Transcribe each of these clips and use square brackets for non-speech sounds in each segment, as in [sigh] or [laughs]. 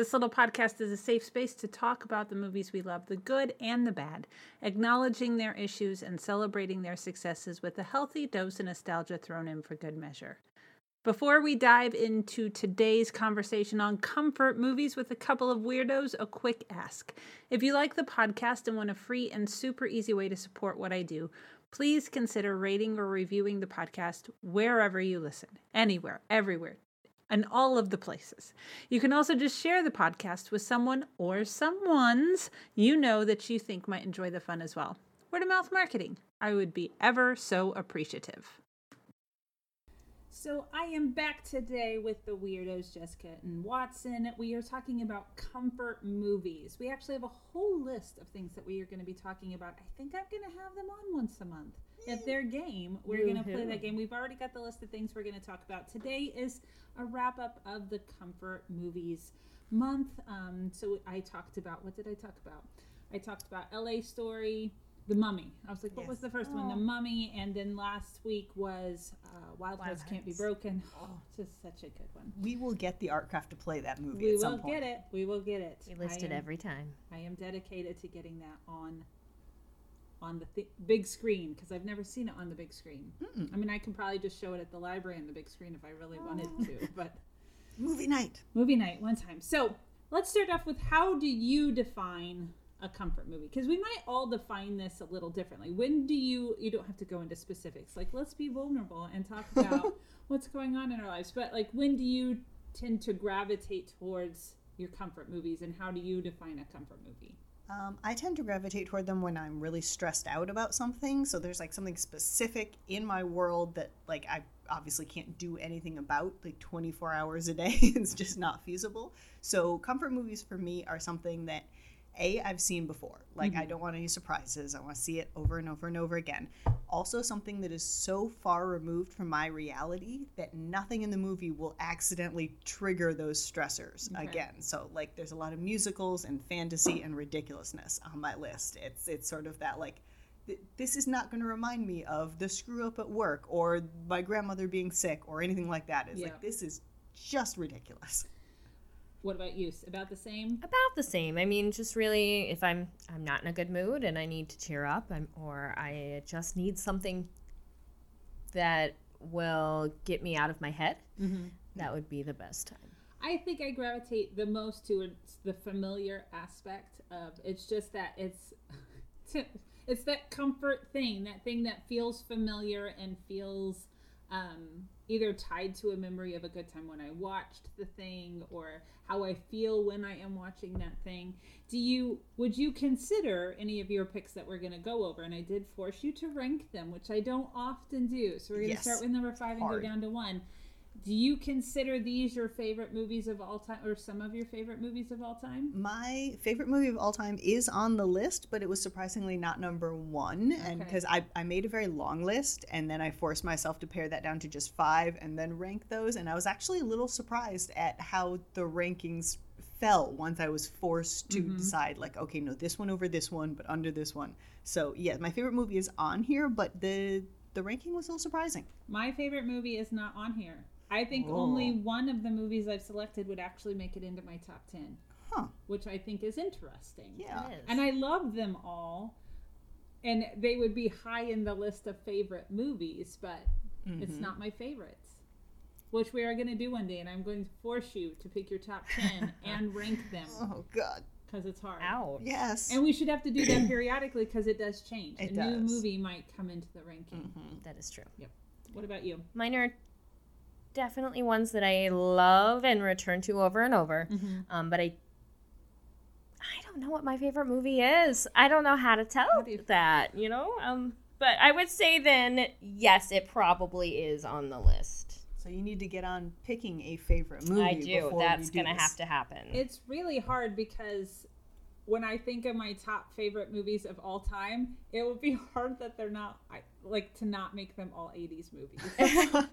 This little podcast is a safe space to talk about the movies we love, the good and the bad, acknowledging their issues and celebrating their successes with a healthy dose of nostalgia thrown in for good measure. Before we dive into today's conversation on comfort movies with a couple of weirdos, a quick ask. If you like the podcast and want a free and super easy way to support what I do, please consider rating or reviewing the podcast wherever you listen. Anywhere, everywhere, and all of the places. You can also just share the podcast with someone or someone's you know that you think might enjoy the fun as well. Word of mouth marketing. I would be ever so appreciative. So I am back today with the weirdos, Jessica and Watson. We are talking about comfort movies. We actually have a whole list of things that we are going to be talking about. I think I'm going to have them on once a month. If they're game, we're going to play that game. We've already got the list of things we're going to talk about. Today is a wrap up of the comfort movies month. Um, so I talked about what did I talk about? I talked about L.A. Story. The Mummy. I was like, what Yes. was the first one? The Oh. Mummy, and then last week was uh, Wild, Wild Hearts Can't Be Broken. Oh, just such a good one. We will get the Artcraft to play that movie We at some will point. get it. We will get it. We list I it am- every time. I am dedicated to getting that on on the th- big screen because I've never seen it on the big screen. Mm-mm. I mean, I can probably just show it at the library on the big screen if I really wanted to, [laughs] but Movie night. movie night one time. So let's start off with how do you define a comfort movie? Because we might all define this a little differently. When do you? You don't have to go into specifics. Like let's be vulnerable and talk [laughs] about what's going on in our lives. But like when do you tend to gravitate towards your comfort movies, and how do you define a comfort movie? Um, I tend to gravitate toward them when I'm really stressed out about something. So there's like something specific in my world that like I obviously can't do anything about like 24 hours a day. [laughs] it's just not feasible. So comfort movies for me are something that a I've seen before. Like I mm-hmm. don't want any surprises. I want to see it over and over and over again. Also something that is so far removed from my reality that nothing in the movie will accidentally trigger those stressors Okay. again. So like there's a lot of musicals and fantasy and ridiculousness on my list. It's it's sort of that like th- this is not going to remind me of the screw up at work or my grandmother being sick or anything like that. It's Yeah. like this is just ridiculous. What about you? About the same? About the same. I mean, just really, if I'm I'm not in a good mood and I need to cheer up, I'm, or I just need something that will get me out of my head, Mm-hmm. that would be the best time. I think I gravitate the most towards the familiar aspect of it's just that it's [laughs] it's that comfort thing, that thing that feels familiar and feels um, either tied to a memory of a good time when I watched the thing or how I feel when I am watching that thing. Do you would you consider any of your picks that we're going to go over? And I did force you to rank them, which I don't often do. So we're going to Yes. start with number five and Hard. go down to one. Do you consider these your favorite movies of all time, or some of your favorite movies of all time? My favorite movie of all time is on the list, but it was surprisingly not number one. And Okay. because I, I made a very long list and then I forced myself to pare that down to just five and then rank those. And I was actually a little surprised at how the rankings fell once I was forced to mm-hmm. decide, like, okay, no, this one over this one, but under this one. So, yeah, my favorite movie is on here, but the the ranking was a little surprising. My favorite movie is not on here. I think Oh. only one of the movies I've selected would actually make it into my top 10, Huh. which I think is interesting. Yeah. It is. And I love them all. And they would be high in the list of favorite movies, but it's Mhm. not my favorites. Which we are going to do one day, and I'm going to force you to pick your top 10 [laughs] and rank them Oh, God. because it's hard. Ouch. Yes. And we should have to do that periodically because it does change. It a new movie might come into the ranking. Mhm. That is true. Yep. What about you? Mine are definitely ones that I love and return to over and over. Mm-hmm. Um, but I, I don't know what my favorite movie is. I don't know how to tell How you- that. You know. Um, but I would say then yes, it probably is on the list. So you need to get on picking a favorite movie. I do. That's gonna have to happen. It's really hard because when I think of my top favorite movies of all time, it would be [laughs] hard that they're not I, like to not make them all 80s movies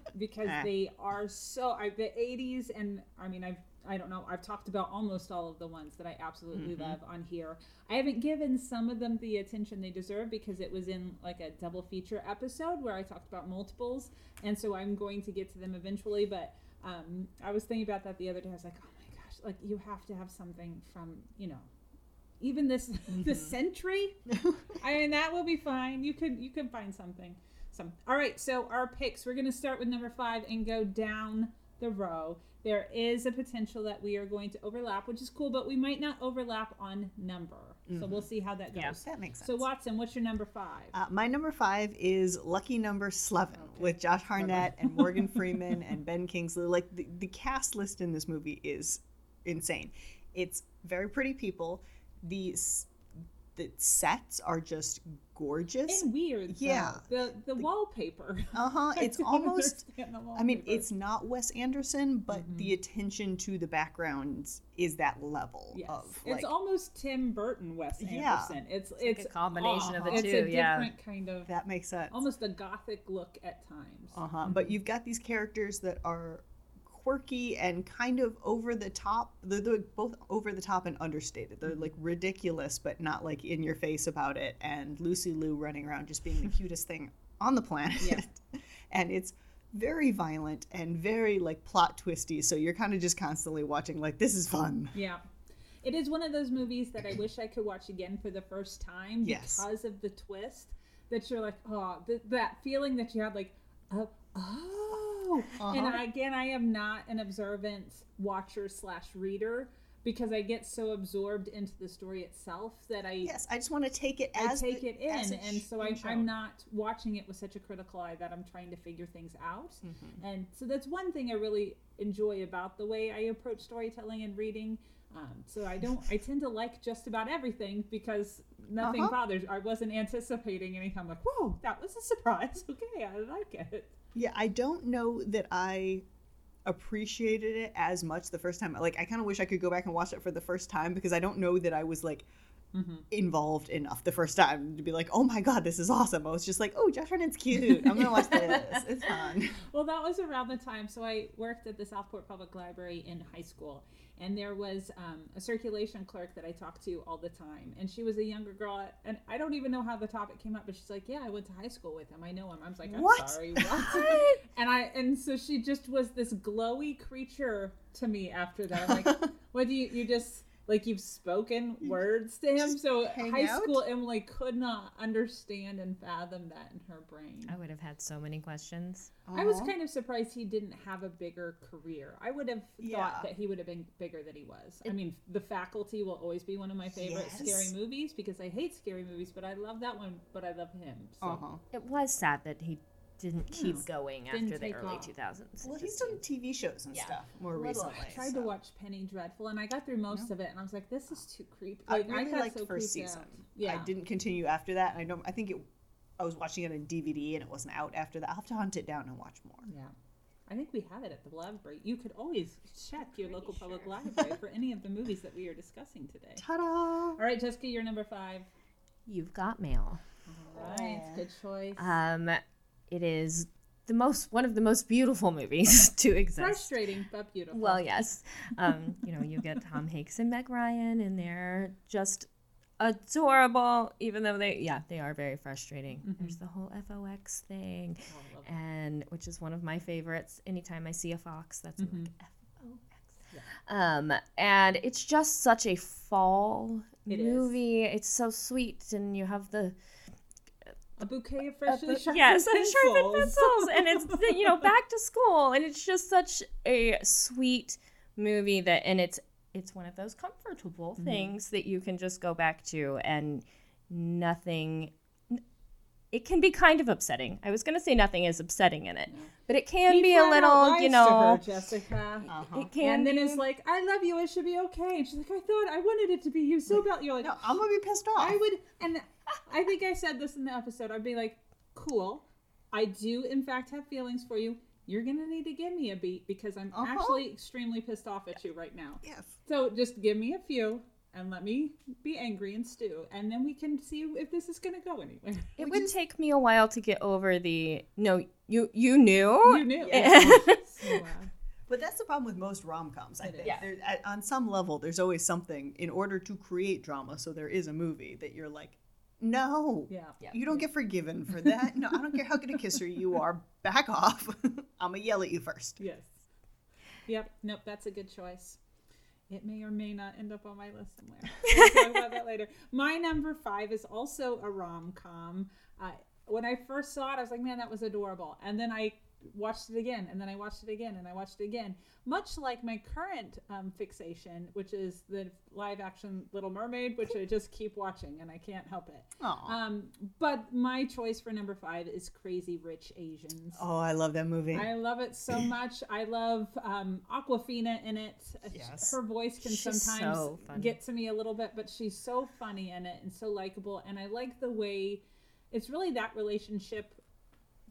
[laughs] because they are so I, the 80s and I mean I've I don't know I've talked about almost all of the ones that I absolutely Mhm. love on here. I haven't given some of them the attention they deserve because it was in like a double feature episode where I talked about multiples and so I'm going to get to them eventually but um, I was thinking about that the other day I was like oh my gosh like you have to have something from you know, even this [laughs] Mm-hmm. the century. [laughs] I mean that will be fine. You could you could find something. Some all right. So our picks. We're gonna start with number five and go down the row. There is a potential that we are going to overlap, which is cool, but we might not overlap on number. So we'll see how that goes. Yeah. That makes sense. So Watson, what's your number five? Uh, my number five is Lucky Number Slevin with Josh Hartnett and Morgan [laughs] Freeman and Ben Kingsley. Like the, the cast list in this movie is insane. It's very pretty people. The s- the sets are just gorgeous. and weird. Yeah. though. The the wallpaper. [laughs] Uh huh. It's don't almost. I mean, it's not Wes Anderson, but the attention to the backgrounds is that level Yes. of it's almost Tim Burton, Wes Anderson. Yeah. Anderson. It's like it's a combination of the it's two, a yeah. different kind of that makes sense. almost a gothic look at times. Uh huh. But you've got these characters that are quirky and kind of over the top. They're, they're both over the top and understated. They're like ridiculous, but not like in your face about it. And Lucy Liu running around just being the [laughs] cutest thing on the planet. Yeah. [laughs] and it's very violent and very like plot twisty. So you're kind of just constantly watching like this is fun. Yeah. It is one of those movies that I wish I could watch again for the first time Yes. because of the twist that you're like, oh, th- that feeling that you had like, uh, oh, oh. And Uh-huh. I, again, I am not an observant watcher slash reader because I get so absorbed into the story itself that I Yes, I just want to take it I take the- it in, and so I, I'm not watching it with such a critical eye that I'm trying to figure things out. Mm-hmm. And so that's one thing I really enjoy about the way I approach storytelling and reading. Um, so I don't, I tend to like just about everything because nothing Uh-huh. bothers. I wasn't anticipating anything. I'm like, whoa, that was a surprise. [laughs] Okay, I like it. Yeah, I don't know that I appreciated it as much the first time. Like, I kind of wish I could go back and watch it for the first time because I don't know that I was like mm-hmm. involved enough the first time to be like, oh my god, this is awesome. I was just like, oh, Josh Hartnett's cute. I'm gonna watch this. It's fun. [laughs] Well, that was around the time. So I worked at the Southport Public Library in high school, and there was um, a circulation clerk that I talked to all the time, and she was a younger girl, and I don't even know how the topic came up, but she's like, "Yeah, I went to high school with him. I know him." I was like, "I'm What? sorry, what?" [laughs] and I and so she just was this glowy creature to me after that. I'm like, [laughs] "What do you you just?" Like you've spoken words to him, just so high out? school Emily could not understand and fathom that in her brain. I would have had so many questions. I was kind of surprised he didn't have a bigger career. I would have Yeah. thought that he would have been bigger than he was. I mean, The Faculty will always be one of my favorite Yes. scary movies because I hate scary movies, but I love that one, but I love him. So. Uh-huh. It was sad that he didn't keep Yeah. going after the early off. 2000s. Well, he's just done TV shows and Yeah. stuff more recently. I tried so. to watch Penny Dreadful and I got through most of it and I was like, this is too creepy. I really got liked so first season. out. Yeah. I didn't continue after that. And I don't. I think it. I was watching it on DVD and it wasn't out after that. I'll have to hunt it down and watch more. Yeah. I think we have it at the library. You could always check your local public library [laughs] for any of the movies that we are discussing today. Ta-da! All right, Jessica, you're number five. You've got mail. All right, Yeah. good choice. Um, it is the most one of the most beautiful movies [laughs] to exist. Frustrating but beautiful. Well, yes. Um, you know, you get Tom Hanks and Meg Ryan, and they're just adorable, even though they, yeah, they are very frustrating. There's the whole FOX thing, it. and which is one of my favorites. Anytime I see a fox, that's like FOX. Um, and it's just such a fall It is. movie. It's so sweet, and you have the a bouquet of freshly sharpened yes, and sharpened pencils. pencils, and it's [laughs] you know back to school, and it's just such a sweet movie that, and it's it's one of those comfortable Mm-hmm. things that you can just go back to, and nothing. It can be kind of upsetting. I was going to say nothing is upsetting in it, but it can He be a little, lies you to know, her, Jessica. Uh-huh. it can And then be, it's like, I love you. It should be okay. And she's like, I thought I wanted it to be you so bad. You're like, No, I'm gonna be pissed off. I would, and I think I said this in the episode. I'd be like, cool. I do, in fact, have feelings for you. You're gonna need to give me a beat because I'm Uh-huh. actually extremely pissed off at you right now. Yes. So just give me a few and let me be angry and stew, and then we can see if this is gonna go anywhere. [laughs] it would take me a while to get over the no. You you knew. You knew. Yeah. [laughs] So, uh, But that's the problem with most rom coms. I It think. Yeah. There- at- on some level, there's always something in order to create drama. So there is a movie that you're like, no, yeah. Yeah. you don't get forgiven for that. no, I don't care how good a kisser you are. Back off. [laughs] I'm gonna yell at you first. Yes. Yep. Nope. That's a good choice. It may or may not end up on my list somewhere. [laughs] We'll talk about that later. My number five is also a rom com. Uh, when I first saw it, I was like, man, that was adorable. And then I watched it again, and then I watched it again, and I watched it again. Much like my current um, fixation, which is the live action Little Mermaid, which I just keep watching, and I can't help it. Um, but my choice for number five is Crazy Rich Asians. Oh, I love that movie. I love it so [clears throat] much. I love um, Awkwafina in it. Yes. Her voice can She's sometimes so get to me a little bit, but she's so funny in it and so likable. And I like the way it's really that relationship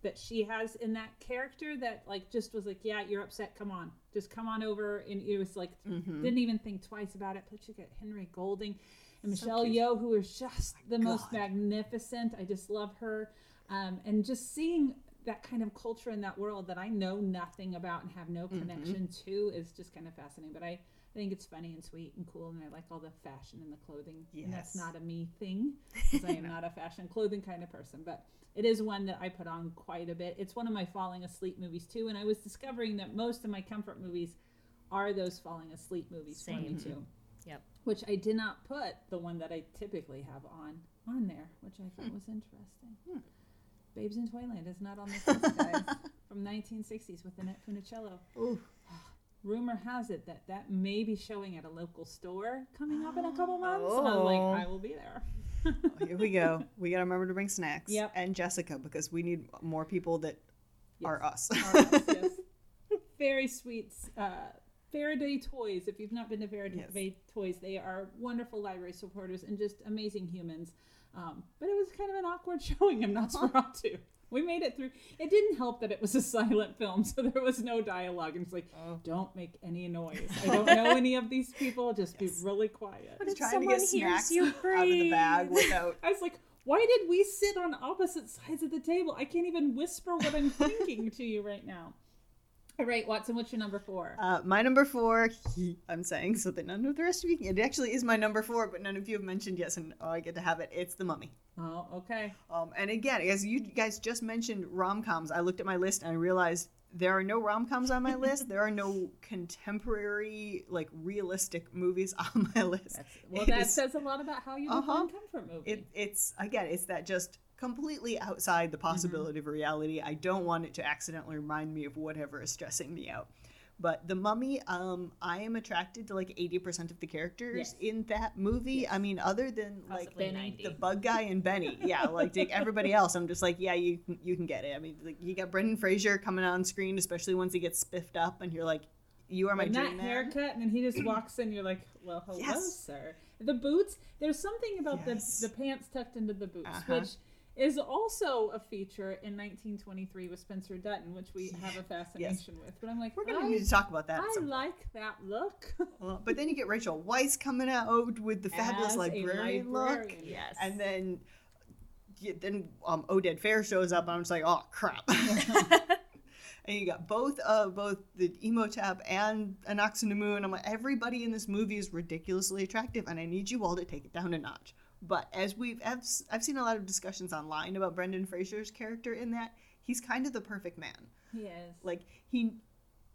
that she has in that character that like just was like, yeah, you're upset. Come on, just come on over. And it was like Mm-hmm. didn't even think twice about it. But you get Henry Golding and So Michelle cute. Yeoh, who is just the most magnificent. I just love her. Um, and just seeing that kind of culture in that world that I know nothing about and have no Mm-hmm. connection to is just kind of fascinating. But I, I think it's funny and sweet and cool, and I like all the fashion and the clothing. And that's not a me thing, because I am [laughs] not a fashion clothing kind of person. But it is one that I put on quite a bit. It's one of my falling asleep movies too, and I was discovering that most of my comfort movies are those falling asleep movies for me Same. too Yep. which I did not put the one that I typically have on on there, which I thought was interesting. Hmm. Babes in Toyland is not on this list, guys, [laughs] from 1960s with Annette Funicello. Ooh. Rumor has it that that may be showing at a local store coming up in a couple months. And I'm Oh. like, I will be there. Oh, Here we go. [laughs] We got to remember to bring snacks. Yep. And Jessica because we need more people that are us. [laughs] Yes. Very sweet. Uh, Faraday Toys. If you've not been to Faraday Toys, they are wonderful library supporters and just amazing humans. Um, but it was kind of an awkward [laughs] showing in Nosferatu. We made it through. It didn't help that it was a silent film, [laughs] so there was no dialogue. And it's like, Oh. don't make any noise. I don't know [laughs] any of these people. Just be really quiet. But if trying to someone get hears snacks you out of the bag without. I was like, why did we sit on opposite sides of the table? I can't even whisper what I'm thinking to you right now. [laughs] All right, Watson, what's your number four? Uh, my number four, I'm saying so that none of the rest of you can. It actually is my number four, but none of you have mentioned yes, and oh, I get to have it. It's The Mummy. Oh, okay. Um, and again, as you guys just mentioned rom coms, I looked at my list and I realized there are no rom coms on my list. There are no contemporary, like realistic movies [laughs] on my list. That's, well, It that is- says a lot about how you Uh-huh. define comfort movie. it, it's again it's that just completely outside the possibility of reality i don't want it to accidentally remind me of whatever is stressing me out but the mummy um i am attracted to like 80% of the characters Yes. in that movie i mean other than like Benny, the bug guy and benny yeah like everybody else i'm just like yeah you can- you can get it i mean like you got brendan fraser coming on screen especially once he gets spiffed up and you're like you are my and that dream man haircut, and then he just walks in. You're like, "Well, hello, Yes. sir." The boots. There's something about Yes. the the pants tucked into the boots, Uh-huh. which is also a feature in 1923 with Spencer Dutton, which we have a fascination with. But I'm like, we're gonna need to talk about that I like that look. [laughs] Well, but then you get Rachel Weisz coming out with the fabulous a librarian look. Yes. and then then um, Oded Fehr shows up, and I'm just like, oh crap. [laughs] and you got both uh both the Imhotep and Anox and. I'm like, everybody in this movie is ridiculously attractive, and I need you all to take it down a notch. But as we've I've, I've seen a lot of discussions online about Brendan Fraser's character in that he's kind of the perfect man. He is. Like he,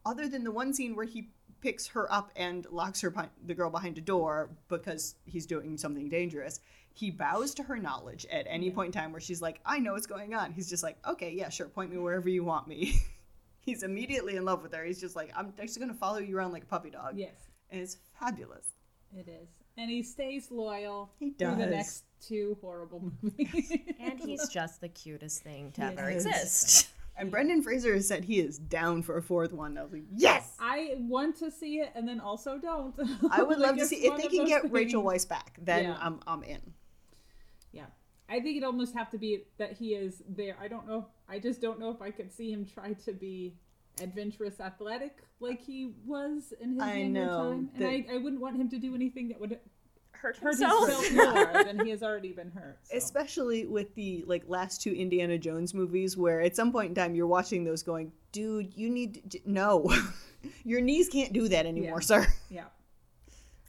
other than the one scene where he picks her up and locks her behind, the girl behind a door because he's doing something dangerous. He bows to her knowledge at any point in time where she's like, "I know what's going on." He's just like, "Okay, yeah, sure, point me wherever you want me." [laughs] he's immediately in love with her. He's just like, "I'm actually gonna follow you around like a puppy dog," Yes, and it's fabulous. it is. And he stays loyal He through the next two horrible movies. [laughs] and he's just the cutest thing to He ever is. exist. And Brendan Fraser has said he is down for a fourth one. I was like, "Yes." I want to see it, and then also don't. I would [laughs] Like, love to see if they can those get Rachel Weisz back. Then Yeah. I'm I'm in. Yeah. I think it'd almost have to be that he is there. I don't know. I just don't know if I could see him try to be adventurous athletic like he was in his I younger know, time. And I, I wouldn't want him to do anything that would Hurt hurt himself. himself [laughs] more than he has already been hurt. so. especially with the like last two Indiana Jones movies, where at some point in time you're watching those, going, "Dude, you need to, no, [laughs] your knees can't do that anymore, Yeah. sir." Yeah.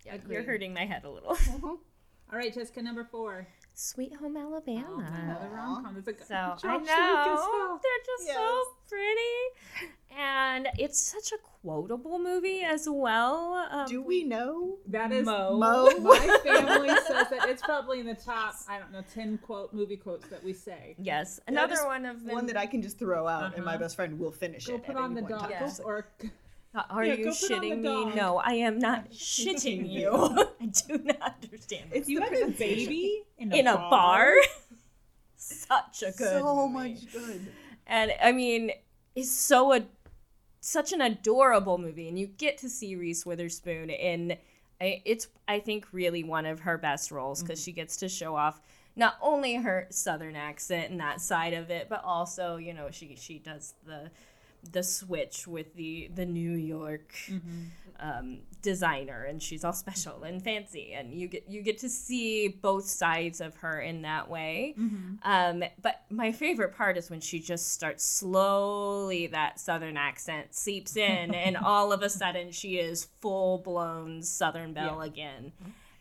Yeah, Agreed. you're hurting my head a little. Uh-huh. [laughs] All right, Jessica, number four. Sweet Home Alabama. Another rom com. It's a So I Josh Lucas know they're just so pretty. And it's such a quotable movie as well. Um, Do we know? That is Mo. Mo? My [laughs] family says that it's probably in the top. I don't know, ten quote movie quotes that we say. Yes, another one of them. One that I can just throw out, and my Uh-huh. best friend will finish Go it. put at on any the point in. Yeah. or Uh, are Yeah, you go put on the shitting me? No, I am not [laughs] shitting [laughs] you. [laughs] I do not understand. If you had a baby in in a bar. Such a good So movie. much good. and I mean, it's so a such an adorable movie, and you get to see Reese Witherspoon in. It's I think really one of her best roles because mm-hmm. she gets to show off not only her southern accent and that side of it, but also you know she she does the the switch with the the New York um, designer, and she's all special and fancy, and you get you get to see both sides of her in that way. Um, but my favorite part is when she just starts slowly that southern accent seeps in, [laughs] and all of a sudden she is full blown Southern Belle again,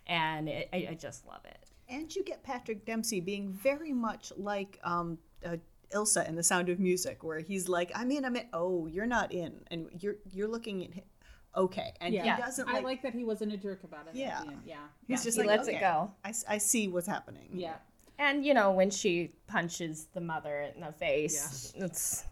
and it, I, I just love it. And you get Patrick Dempsey being very much like um, uh, Ilsa in The Sound of Music, where he's like, "I'm in, I'm in." Oh, you're not in, and you're you're looking at him. Okay, and Yeah, he doesn't I like. like that he wasn't a jerk about it. Yeah. at the end. yeah, he's just he like, lets it "Okay, go." I see what's happening. yeah. And you know when she punches the mother in the face, yeah. it's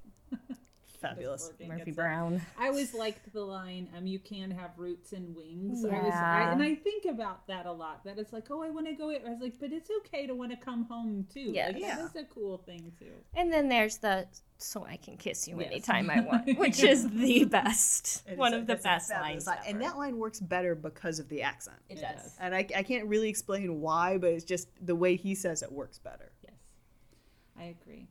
fabulous. Murphy. Brown. I always liked the line, um, you can have roots and wings. I was, I, Yeah. and I think about that a lot. That it's like, oh, I want to go. I was like, but it's okay to want to come home too. Yes. Like, Yeah. that is a cool thing too. And then there's the so I can kiss you Yes. anytime I want, [laughs] which is the best, It is one a- of the best lines. line. And that line works better because of the accent. it It does. does. And I, I can't really explain why, but it's just the way he says it works better. Yes, I agree.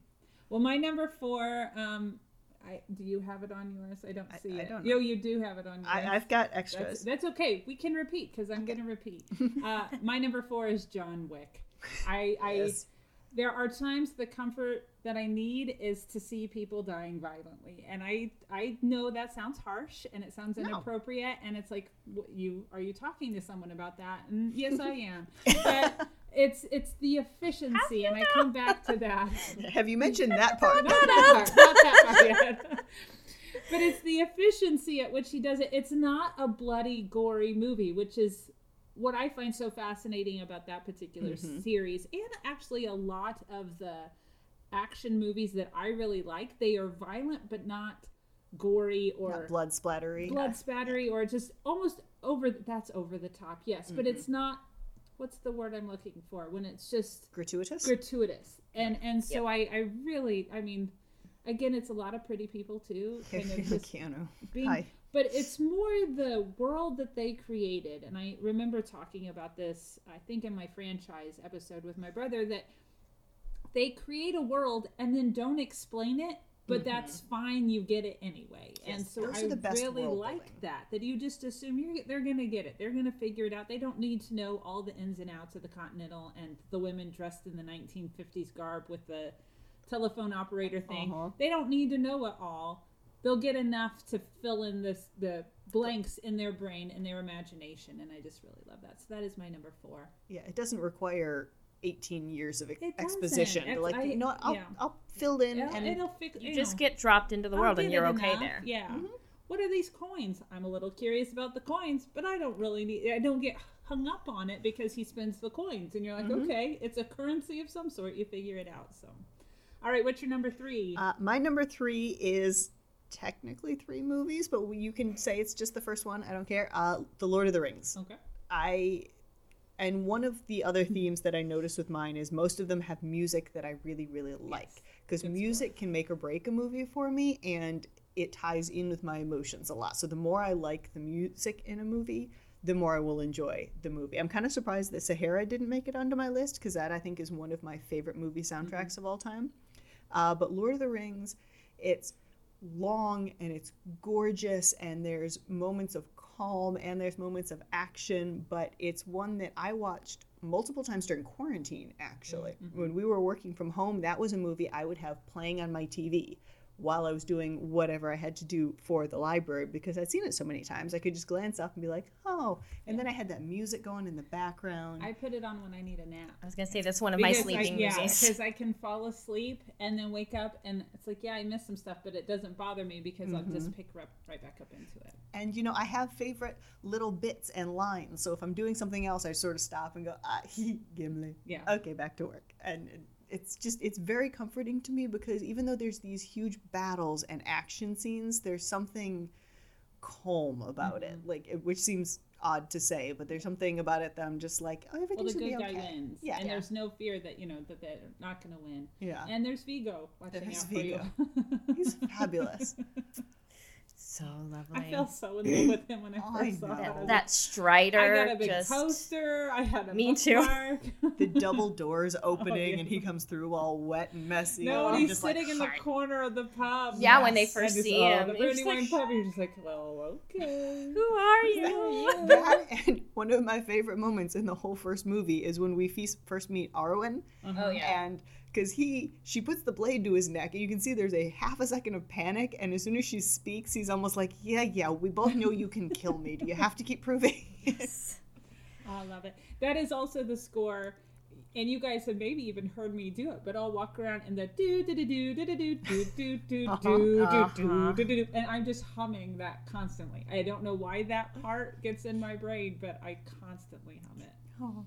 Well, my number four. Um, I do you have it on yours? I don't see I it. don't Yo, you do have it on yours. I, I've got That's, extras. that's okay. We can repeat because I'm going to repeat. [laughs] Uh, my number four is John Wick. I, I [laughs] Yes. there are times the comfort that I need is to see people dying violently, and I I know that sounds harsh and it sounds No. inappropriate, and it's like what, you are you talking to someone about that? And yes, I am, [laughs] but it's it's the efficiency, and I come back to that. [laughs] Have you mentioned that part? Not that part. Not that part yet. [laughs] but it's the efficiency at which he does it. It's not a bloody, gory movie, which is what I find so fascinating about that particular mm-hmm. series, and actually a lot of the action movies that I really like. They are violent, but not gory or Not blood splattery. blood spattery or just almost over. That's over the top, yes, but mm-hmm. it's not. What's the word I'm looking for? When it's just Gratuitous? gratuitous and and so I I really I mean again it's a lot of pretty people too [laughs] kind of just being Hi. but it's more the world that they created and I remember talking about this I think in my franchise episode with my brother that they create a world and then don't explain it but that's fine you get it anyway. And so i really like that that you just assume you're they're gonna get it. They're gonna figure it out. They don't need to know all the ins and outs of the continental and the women dressed in the 1950s garb with the telephone operator thing. Uh-huh. they don't need to know it all. They'll get enough to fill in this the blanks in their brain and their imagination and i just really love that. So that is my number four. Yeah, it doesn't require 18 years of It exposition. doesn't. to like, I- you know what, I'll, yeah. I'll fill in it'll, and it'll fix You you just get dropped into the I'll world and you're okay enough. there. Yeah. What are these coins? I'm a little curious about the coins, but I don't really need. I don't get hung up on it because he spends the coins, and you're like, okay, it's a currency of some sort. You figure it out. So, all right, what's your number three? Uh, my number three is technically three movies, but you can say it's just the first one. I don't care. Uh, the Lord of the Rings. okay. I and one of the other themes that I noticed with mine is most of them have music that I really really like because music can make or break a movie for me and it ties in with my emotions a lot. So the more I like the music in a movie, the more I will enjoy the movie. I'm kind of surprised that Sahara didn't make it onto my list because that I think is one of my favorite movie soundtracks of all time. Uh, but Lord of the Rings, it's long and it's gorgeous and there's moments of calm and there's moments of action but it's one that i watched multiple times during quarantine actually. Mm-hmm. When we were working from home that was a movie i would have playing on my tv while I was doing whatever I had to do for the library because I'd seen it so many times. I could just glance up and be like, oh. And then I had that music going in the background. I put it on when I need a nap. I was gonna say that's one of my sleeping I, yeah, movies. because I can fall asleep and then wake up and it's like, yeah, I missed some stuff, but it doesn't bother me because I'll Mm-hmm. just pick right, right back up into it. And you know, I have favorite little bits and lines. So if I'm doing something else, I sort of stop and go, ah, [laughs] he, Gimli. Yeah. Okay, back to work. And it's just, it's very comforting to me because even though there's these huge battles and action scenes, there's something calm about it. Mm-hmm. Like, it, which seems odd to say, but there's something about it that I'm just like, oh, everything Well, the should good be guy okay. wins. Yeah. And yeah. there's no fear that, you know, that they're not going to win. Yeah. And there's Viggo watching There's out Viggo. for you. He's [laughs] fabulous. So lovely. [laughs] I fell so in love with him when I oh, I first saw know. it. That, was that Strider. I got a big just, poster. I had a Me too. [laughs] the double [laughs] doors oh, opening yeah. and he comes through all wet and messy. No, and he's just like, sitting in the "Hi." corner of the pub. Yeah, when they first And just, see oh, him, the they're just Brandywine like, pub. You're just like, well, okay. Who are you? that and one of my favorite moments in the whole first movie is when we feast, first meet Arwen, uh-huh. oh yeah. and because he she puts the blade to his neck, and you can see there's a half a second of panic, and as soon as she speaks, he's almost like, "Yeah, yeah, we both know you can kill me. Do you have to keep proving?" Oh, I love it. That is also the score. And you guys have maybe even heard me do it, but I'll walk around and the do do do do do do do do do do do do do do do and I'm just humming that constantly. I don't know why that part gets in my brain, but I constantly hum it. Oh.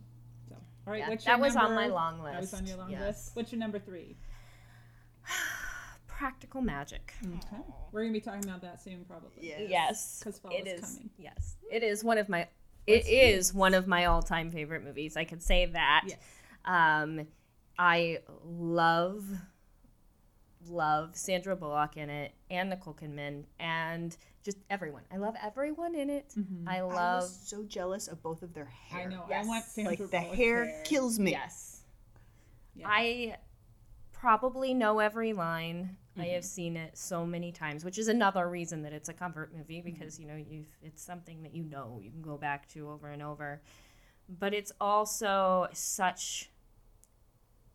So, all right, Yeah, what's that your was on my long list. That was on your long yes. list. What's your number three? [sighs] Practical magic. Okay, we're gonna be talking about that soon, probably. Yes. Yes, 'Cause fall it is is. coming. Yes, it is one of my. It is one of my all-time favorite movies. I could say that. Yes. Um, I love, love Sandra Bullock in it, and Nicole Kidman, and just everyone. I love everyone in it. Mm-hmm. I I love. was so jealous of both of their hair. I know. Yes. I want Sandra Like the Bullock's hair, kills me. Yes. Yeah. I probably know every line. I have mm-hmm. seen it so many times, which is another reason that it's a comfort movie mm-hmm. because you know you've it's something that you know you can go back to over and over. But it's also such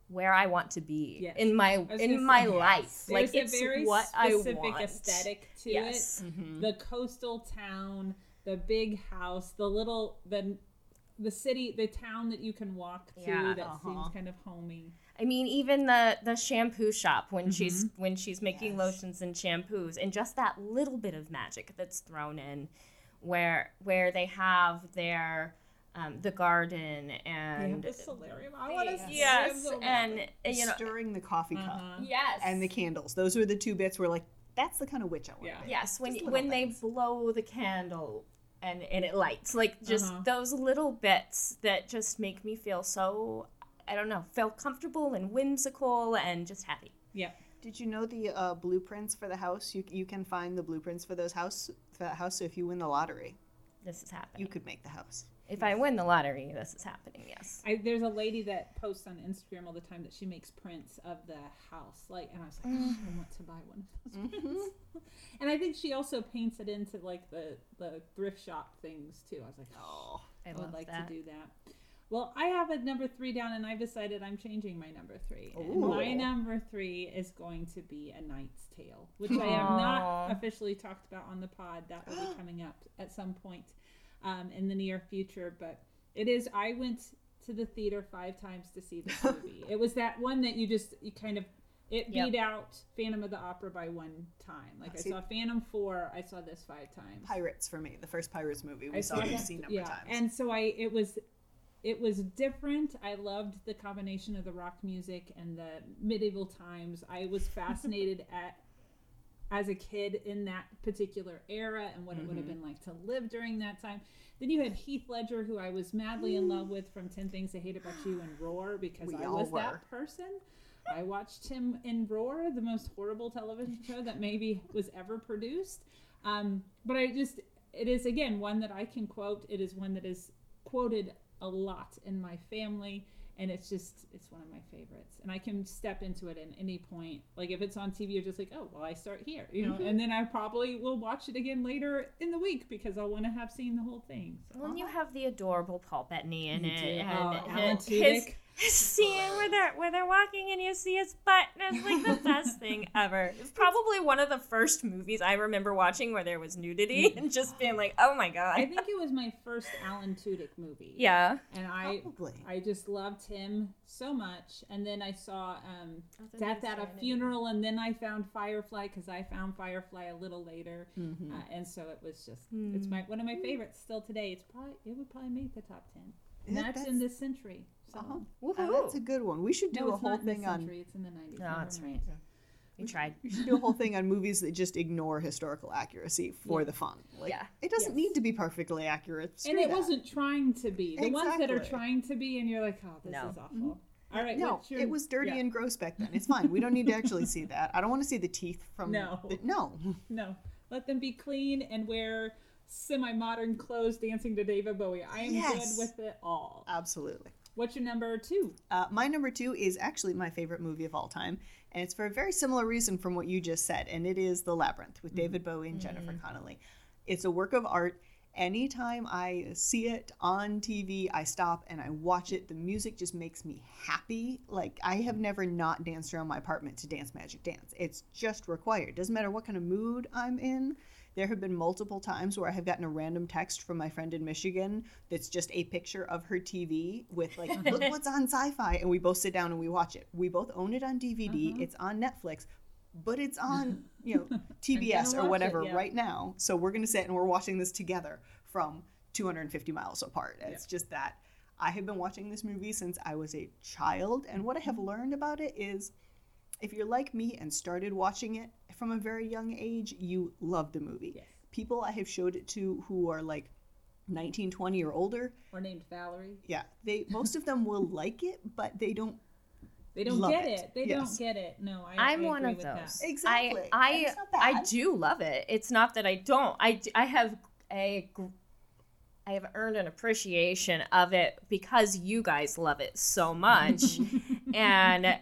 where I want to be Yes. in my in my say, life. Like a it's very what I specific want. aesthetic to Yes. it. The coastal town, the big house, the little the the city, the town that you can walk to Yeah. that Uh-huh. seems kind of homey. I mean, even the the shampoo shop when she's when she's making Yes. lotions and shampoos, and just that little bit of magic that's thrown in, where where they have their um, the garden and the solarium. I want to see yes, them and uh, you know Stirring the coffee cup Uh-huh. yes, and the candles. Those were the two bits where like that's the kind of witch I want. Yeah. yes when Just little when they blow the candle and and it lights like just Uh-huh. those little bits that just make me feel so I don't know feel comfortable and whimsical and just happy. Yeah. Did you know the uh, blueprints for the house? You, you can find the blueprints for those house for that house. So if you win the lottery, This is happening. you could make the house. If I win the lottery, this is happening. Yes. I, there's a lady that posts on Instagram all the time that she makes prints of the house, like, and I was like, oh, I want to buy one of those mm-hmm. prints. [laughs] and I think she also paints it into like the the thrift shop things too. I was like, oh, oh I I would like that. to do that. Well, I have a number three down, and I've decided I'm changing my number three. My number three is going to be A Knight's Tale, which I have not officially talked about on the pod. That will be [gasps] coming up at some point um, in the near future. But it is. I went to the theater five times to see this [laughs] movie. it was that one that you just you kind of it Yep. beat out Phantom of the Opera by one time. Like I See- saw Phantom four. I saw this five times. Pirates for me, the first Pirates movie we I saw saw seen number yeah, times. and so I it was it was different. I loved the combination of the rock music and the medieval times. I was fascinated [laughs] at as a kid in that particular era and what it would have Mm-hmm. been like to live during that time. Then you had Heath Ledger, who I was madly in love with from Ten Things I Hate About You and Roar because We I was were. that person. I watched him in Roar, the most horrible television [laughs] show that maybe was ever produced. Um, but I just, it is again one that I can quote. It is one that is quoted a lot in my family, and it's just, it's one of my favorites. And I can step into it at any point. Like if it's on TV, you're just like, oh, well, I start here, you know, Mm-hmm. and then I probably will watch it again later in the week because I'll want to have seen the whole thing. So. Well, and you have the adorable Paul Bettany in You it, do. and Oh, and his Tudyk. Scene where they're where they're walking and you see his butt and it's like the [laughs] best thing ever. It's probably one of the first movies I remember watching where there was nudity and just being like, oh my god. I think it was my first Alan Tudyk movie. Yeah. and I Probably. I just loved him so much. And then I saw um, Nothing Death at a Funeral, and then I found Firefly because I found Firefly a little later, Mm-hmm. uh, and so it was just it's my one of my favorites still today. It's probably it would probably make the top ten. And that's, that's- in this century. So Uh-huh. Woohoo. Oh, that's a good one. We should do no, a whole not in this thing on. century. It's in the nineties. No, that's right. Yeah. We tried. We should do a whole thing on movies that just ignore historical accuracy for Yeah. the fun. Like, Yeah. It doesn't Yes. need to be perfectly accurate. And it that. wasn't trying to be. The ones that are trying to be, and you're like, oh, this No. is awful. All right, No, your- it was dirty yeah. and gross back then. It's fine. We don't need to actually see [laughs] that. I don't want to see the teeth from. No. The, no. No, let them be clean and wear semi-modern clothes dancing to David Bowie. I am Yes. good with it all. Absolutely. What's your number two? Uh, my number two is actually my favorite movie of all time, and it's for a very similar reason from what you just said, and it is The Labyrinth with David Bowie and Jennifer Connelly. It's a work of art. Anytime I see it on TV, I stop and I watch it. The music just makes me happy. Like, I have never not danced around my apartment to Dance Magic Dance. It's just required. Doesn't matter what kind of mood I'm in. There have been multiple times where I have gotten a random text from my friend in Michigan that's just a picture of her TV with like, [laughs] look what's on sci-fi, and we both sit down and we watch it. We both own it on DVD. It's on Netflix, but it's [laughs] on you know TBS or it, whatever yeah. right now. So we're gonna sit and we're watching this together from 250 miles apart. It's just that I have been watching this movie since I was a child, and what I have learned about it is if you're like me and started watching it from a very young age, you love the movie. Yes. People I have showed it to who are like 19, 20 or older, Or named Valerie. yeah, they most of them will like it, but they don't. They don't Love get it. it. They Yes. don't get it. No, I, I'm I one of with those. that. Exactly. I it's not I, I do love it. It's not that I don't. I I have a gr- I have earned an appreciation of it because you guys love it so much, [laughs] and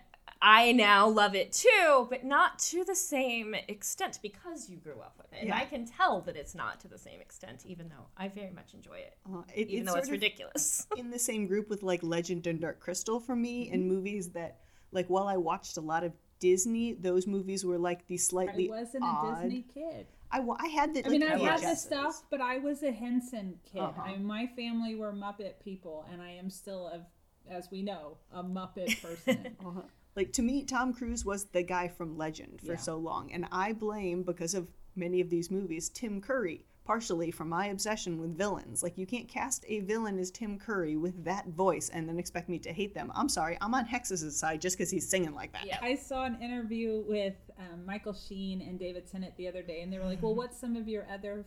I now love it too, but not to the same extent because you grew up with it. And Yeah. I can tell that it's not to the same extent, even though I very much enjoy it, Uh, it, even it's though it's ridiculous. [laughs] in the same group with like Legend and Dark Crystal for me, Mm-hmm. and movies that like while I watched a lot of Disney, those movies were like the slightly. I wasn't odd. a Disney kid. I, I had the. I mean, I had the stuff, but I was a Henson kid. Uh-huh. I mean, my family were Muppet people, and I am still, a, as we know, a Muppet person. [laughs] Uh-huh. Like to me, Tom Cruise was the guy from Legend for Yeah. so long, and I blame because of many of these movies Tim Curry partially from my obsession with villains. Like you can't cast a villain as Tim Curry with that voice and then expect me to hate them. I'm sorry, I'm on Hex's side just because he's singing like that. Yeah. I saw an interview with um, Michael Sheen and David Tennant the other day, and they were like, "Well, what's some of your other f-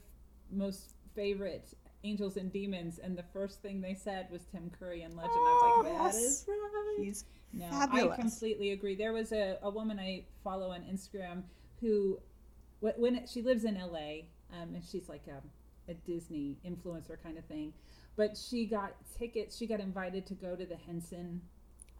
most favorite angels and demons?" And the first thing they said was Tim Curry and Legend. I was like, "That yes. is right." He's No, fabulous. I completely agree. There was a, a woman I follow on Instagram who, when it, she lives in LA, um, and she's like a, a Disney influencer kind of thing, but she got tickets. She got invited to go to the Henson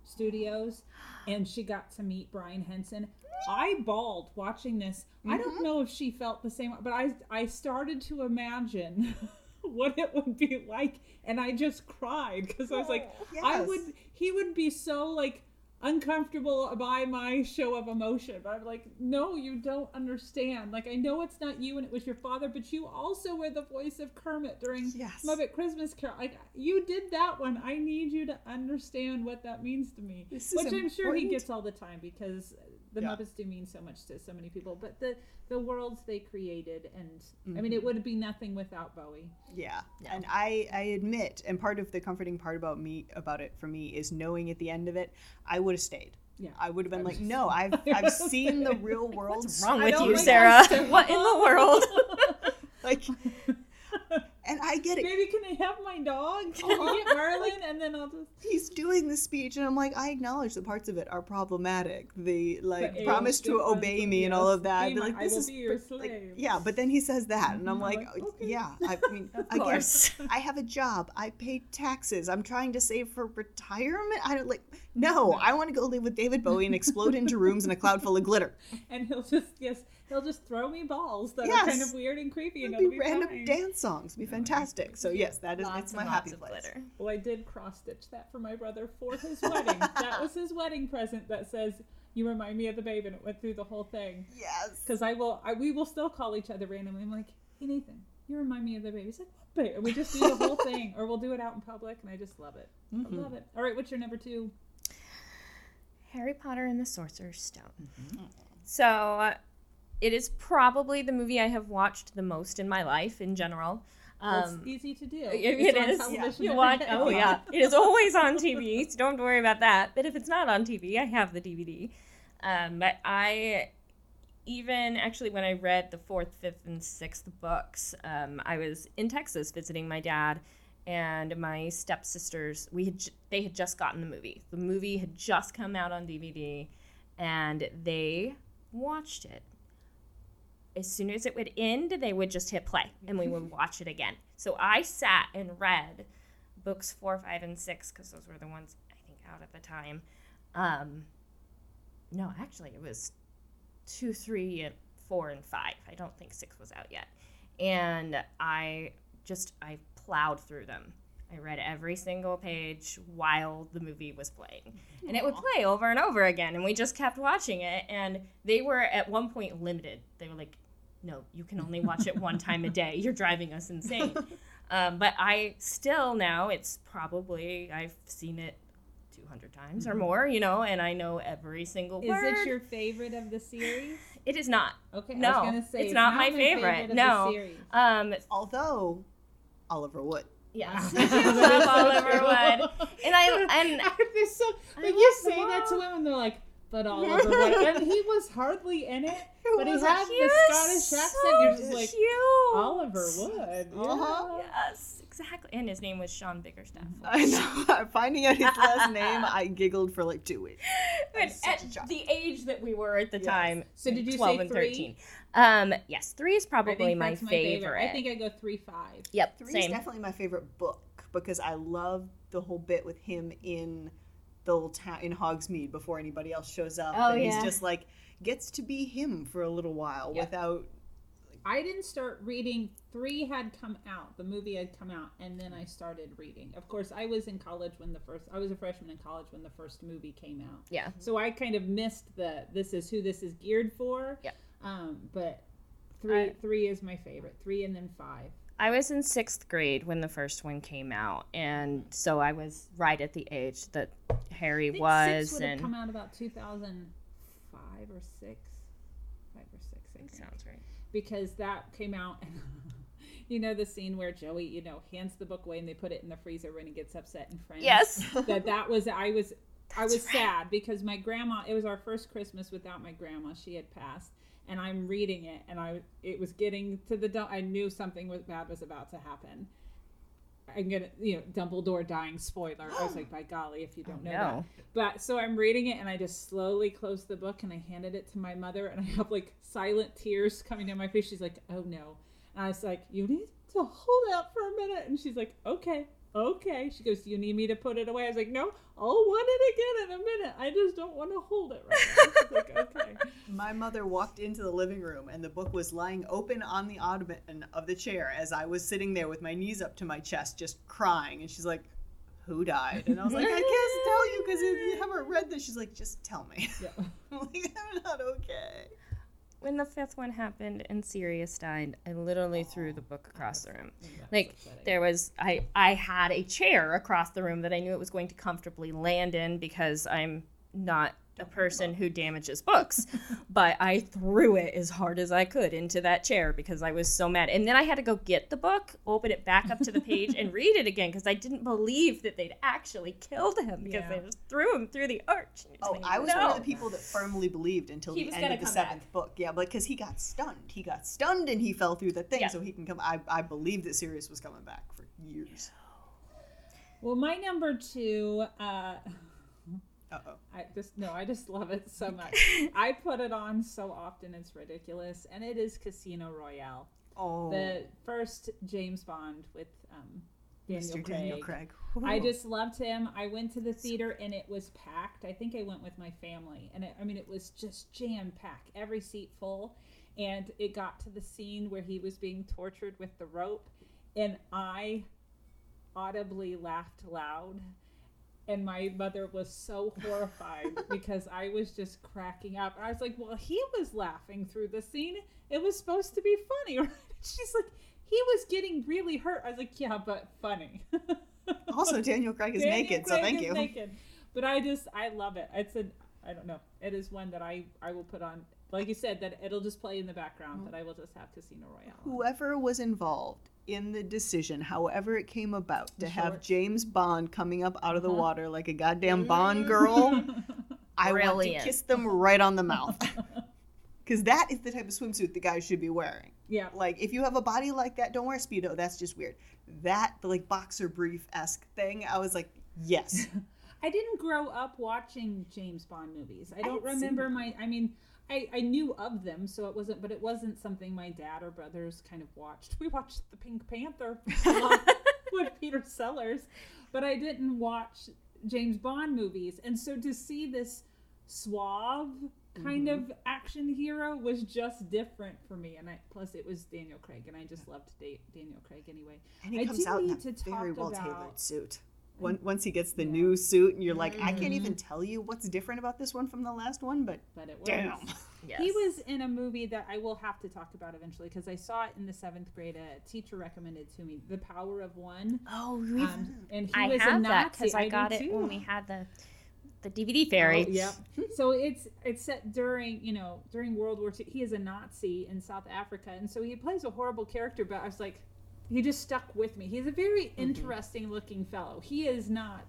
Studios, and she got to meet Brian Henson. I bawled watching this. I Mm-hmm. don't know if she felt the same, but I I started to imagine. [laughs] What it would be like, and I just cried because I was like, I would he would be so like uncomfortable by my show of emotion. But I'm like, no, you don't understand. Like I know it's not you and it was your father, but you also were the voice of Kermit during Yes. Muppet Christmas Carol. Like you did that one. I need you to understand what that means to me. This is Which I'm sure he gets all the time because the Yeah. Muppets do mean so much to so many people. But the the worlds they created and I Mm-hmm. mean it would be nothing without Bowie. Yeah. And I, I admit, and part of the comforting part about me about it for me is knowing at the end of it, I would have stayed. Yeah. I would have been like, no, [laughs] I've I've seen the real [laughs] world. What's wrong with you, like Sarah? that. [laughs] what in the world? Like, and I get it. Maybe can I have my dog? [laughs] Can get Merlin? And then I'll just He's doing the speech, and I'm like, I acknowledge the parts of it are problematic. The like The promise to obey me and all of that. be like I this will is be your but, like, yeah. But then he says that, and I'm I'm like, like, oh, okay. yeah. I [laughs] mean, Of again, course. [laughs] I have a job. I pay taxes. I'm trying to save for retirement. I don't like. No, I want to go live with David Bowie and explode into rooms in a cloud full of glitter. and he'll just yes He'll just throw me balls that Yes. are kind of weird and creepy, and It'll it'll be be random fine. dance songs. It'll be fantastic. So yes, that is Lots it's my lots happy of place. glitter. Well, I did cross stitch that for my brother for his wedding. that was his wedding present. That says, "You remind me of the babe," and it went through the whole thing. Yes. Because I will, I, we will still call each other randomly. I'm like, "Hey Nathan, you remind me of the babe." He's like, "What babe?" And we just do the whole thing, or we'll do it out in public, and I just love it. I love it. All right, what's your number two? Harry Potter and the Sorcerer's Stone. So, uh, it is probably the movie I have watched the most in my life in general. Um, it's easy to do. it- it on is. television You watch, oh yeah, it is always on TV, so don't have to worry about that. But if it's not on TV, I have the DVD. Um, but I, even actually, when I read the fourth, fifth, and sixth books, um, I was in Texas visiting my dad and my stepsisters. We had they had just gotten the movie. The movie had just come out on DVD, and they watched it as soon as it would end, they would just hit play and we would [laughs] watch it again. So I sat and read books four, five, and six because those were the ones I think out at the time. Um, no, actually, it was two, three, and four, and five. I don't think six was out yet. And I just I plowed through them. I read every single page while the movie was playing. And it would play over and over again. And we just kept watching it. And they were at one point limited. They were like, no, you can only watch it one time a day. You're driving us insane. [laughs] Um, but I still now, it's probably, I've seen it 200 times or more, you know, and I know every single Is word. it your favorite of the series? It is not. Okay, I No, was gonna say it's not my favorite. of the No. series. Um, Although Oliver Wood. Yes. Love Oliver. Wood. And I, and [laughs] They're so, I like you say that to women, they're like, but Oliver Wood, and he [laughs] was hardly in it, but he had he the Scottish accent. so You're just like cute. Oliver Wood. Uh-huh. Yes, exactly. And his name was Sean Biggerstaff. [laughs] I know. Finding out his last name, I giggled for like two weeks. [laughs] But at the age that we were at the Yes. time, So did you 12 say and three? 13. Um, yes, three is probably my, my favorite. I think I go three five. Yep, Three is same. definitely my favorite book because I love the whole bit with him in the little town in Hogsmeade before anybody else shows up. Oh, and yeah. he's just like gets to be him for a little while Yeah. without I didn't start reading. Three had come out. The movie had come out, and then I started reading. Of course, I was in college when the first. I was a freshman in college when the first movie came out. Yeah. So I kind of missed the. This is who this is geared for. Yeah. Um, but three I- three is my favorite. Three and then five. I was in sixth grade when the first one came out, and so I was right at the age that Harry I think was. six would have and come out about two thousand five or six. Five or six. I think. sounds right. because that came out and [laughs] you know the scene where Joey, you know, hands the book away and they put it in the freezer when he gets upset and friends. Yes. [laughs] That that was I was I was right. sad because my grandma it was our first Christmas without my grandma. She had passed and I'm reading it and I it was getting to the I knew something was bad was about to happen. I'm gonna, you know, Dumbledore dying spoiler. I was like, by golly, if you don't know that. But so I'm reading it and I just slowly closed the book and I handed it to my mother and I have like silent tears coming down my face. She's like, oh no. And I was like, you need to hold out for a minute. And she's like, okay, okay. She goes, do you need me to put it away? I was like, no, I'll want it again in a minute. I just don't want to hold it right now. Like, okay. [laughs] My mother walked into the living room and the book was lying open on the ottoman of the chair as I was sitting there with my knees up to my chest, just crying. And she's like, Who died? And I was like, I can't tell you because you haven't read this. She's like, Just tell me. Yeah. [laughs] I'm like, I'm not okay. When the fifth one happened and Sirius died, I literally threw the book across the room. That's Like upsetting. there was, I I had a chair across the room that I knew it was going to comfortably land in because I'm not a person who damages books. [laughs] but I threw it as hard as I could into that chair because I was so mad. And then I had to go get the book, open it back up to the page, and [laughs] read it again because I didn't believe that they'd actually killed him because Yeah. they just threw him through the arch. Oh, just I like, was one of the people that firmly believed until He the end of the seventh back. book. Yeah, because he got stunned. He got stunned and he fell through the thing, Yeah. so he can come. I, I believed that Sirius was coming back for years. well, my number two, uh, Uh oh. I just no, I just love it so much. [laughs] I put it on so often it's ridiculous, and it is Casino Royale, Oh, the first James Bond with um, Daniel Mr. Craig. Daniel Craig. I just loved him. I went to the theater and it was packed. I think I went with my family, and it, I mean it was just jam packed, every seat full. and it got to the scene where he was being tortured with the rope, and I audibly laughed loud. And my mother was so horrified [laughs] because I was just cracking up. I was like, Well, he was laughing through the scene. It was supposed to be funny, [laughs] right? She's like, He was getting really hurt. I was like, Yeah, but funny. [laughs] Also, Daniel Craig is Daniel naked, so thank you. naked. But I just I love it. It's a I don't know. It is one that I I will put on. Like you said, that it'll just play in the background. That I will just have Casino Royale. Whoever was involved in the decision, however it came about, to have shorts. James Bond coming up out of the Uh-huh. water like a goddamn Bond girl, [laughs] I want to Brilliant. kiss them right on the mouth. [laughs] Because that is the type of swimsuit the guy should be wearing. Yeah. Like, if you have a body like that, don't wear Speedo. That's just weird. That, the like boxer brief esque thing, I was like, yes. [laughs] I didn't grow up watching James Bond movies. I don't hadn't seen remember my. I mean, I, I knew of them, so it wasn't. But it wasn't something my dad or brothers kind of watched. [laughs] We watched the Pink Panther [laughs] with Peter Sellers, but I didn't watch James Bond movies. And so to see this suave kind mm-hmm. of action hero was just different for me. And I plus it was Daniel Craig, and I just loved da- Daniel Craig anyway. And he I comes out in a very well tailored suit. Once, once he gets the Yeah. new suit, and you're like, I can't even tell you what's different about this one from the last one, but But it was. damn. Yes. He was in a movie that I will have to talk about eventually because I saw it in the seventh grade. A teacher recommended to me "The Power of One," Oh, um, and he I was a have Nazi. that because I, do got it too. when we had the the DVD fairy. Oh, yep. so it's it's set during you know during World War II. He is a Nazi in South Africa, and so he plays a horrible character. But I was like, he just stuck with me. He's a very Mm-hmm. interesting looking fellow. He is not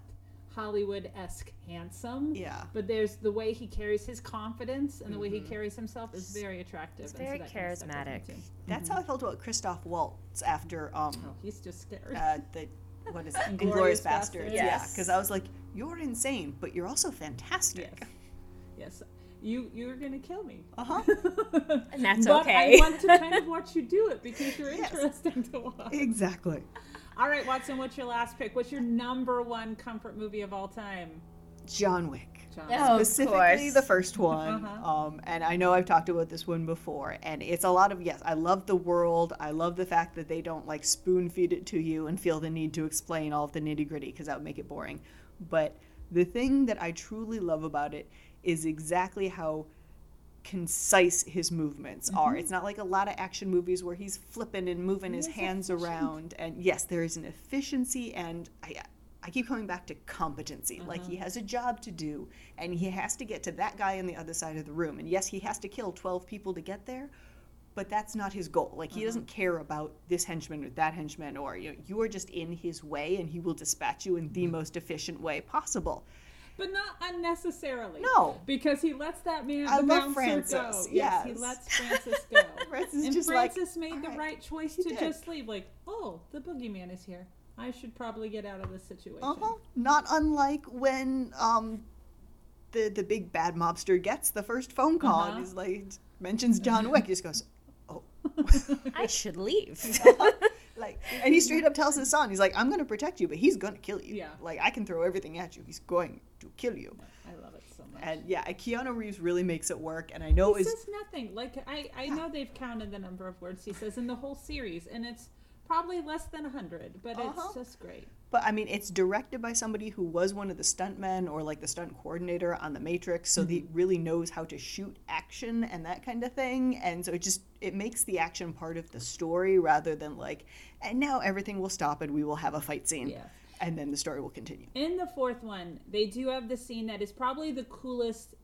Hollywood esque handsome. Yeah. But there's the way he carries his confidence and the way he carries himself is very attractive. He's and so very that kinda stuck with me charismatic. That's how I felt about Christoph Waltz after um Oh, he's just scared. uh the what is it? [laughs] Inglourious Inglourious Basterds. Basterds. Yeah, because I was like, you're insane, but you're also fantastic. yes. Yes. You you're gonna kill me. Uh huh. [laughs] And that's but okay. I want to [laughs] kind of watch you do it because you're Yes. interesting to watch. exactly. All right, Watson, what's your last pick? What's your number one comfort movie of all time? John Wick. John. Oh, of specifically course. the first one. Uh-huh. Um, and I know I've talked about this one before, and it's a lot of yes. I love the world. I love the fact that they don't like spoon feed it to you and feel the need to explain all of the nitty gritty because that would make it boring. But the thing that I truly love about it is exactly how concise his movements are. Mm-hmm. It's not like a lot of action movies where he's flipping and moving his hands efficient. around. And yes, there is an efficiency, and I, I keep coming back to competency. Like he uh-huh. has a job to do, and he has to get to that guy on the other side of the room. And yes, he has to kill twelve people to get there. But that's not his goal. Like he doesn't uh-huh. care about this henchman or that henchman, or you know, you are just in his way, and he will dispatch you in the mm-hmm. most efficient way possible. But not unnecessarily. No. Because he lets that man I the love bouncer go. Francis, Yes, he lets [laughs] Francis go. Francis and just like, Francis made the right." right choice He to did. just leave. Like, oh, the boogeyman is here. I should probably get out of this situation. Uh-huh. Not unlike when um, the the big bad mobster gets the first phone call Uh-huh. and he's like mentions John Wick. He just goes, oh, [laughs] I should leave. [laughs] like, and he straight up tells his son, he's like, I'm gonna protect you, but he's gonna kill you. Yeah. Like I can throw everything at you. He's going to kill you. I love it so much. And yeah, Keanu Reeves really makes it work. And I know he it's says nothing. Like I, I know they've counted the number of words he says in the whole series, and it's probably less than hundred, but Uh-huh. it's just great. But I mean, it's directed by somebody who was one of the stuntmen or like the stunt coordinator on The Matrix, so he mm-hmm. really knows how to shoot action and that kind of thing. And so it just it makes the action part of the story rather than like, and now everything will stop and we will have a fight scene, Yeah. and then the story will continue. In the fourth one, they do have the scene that is probably the coolest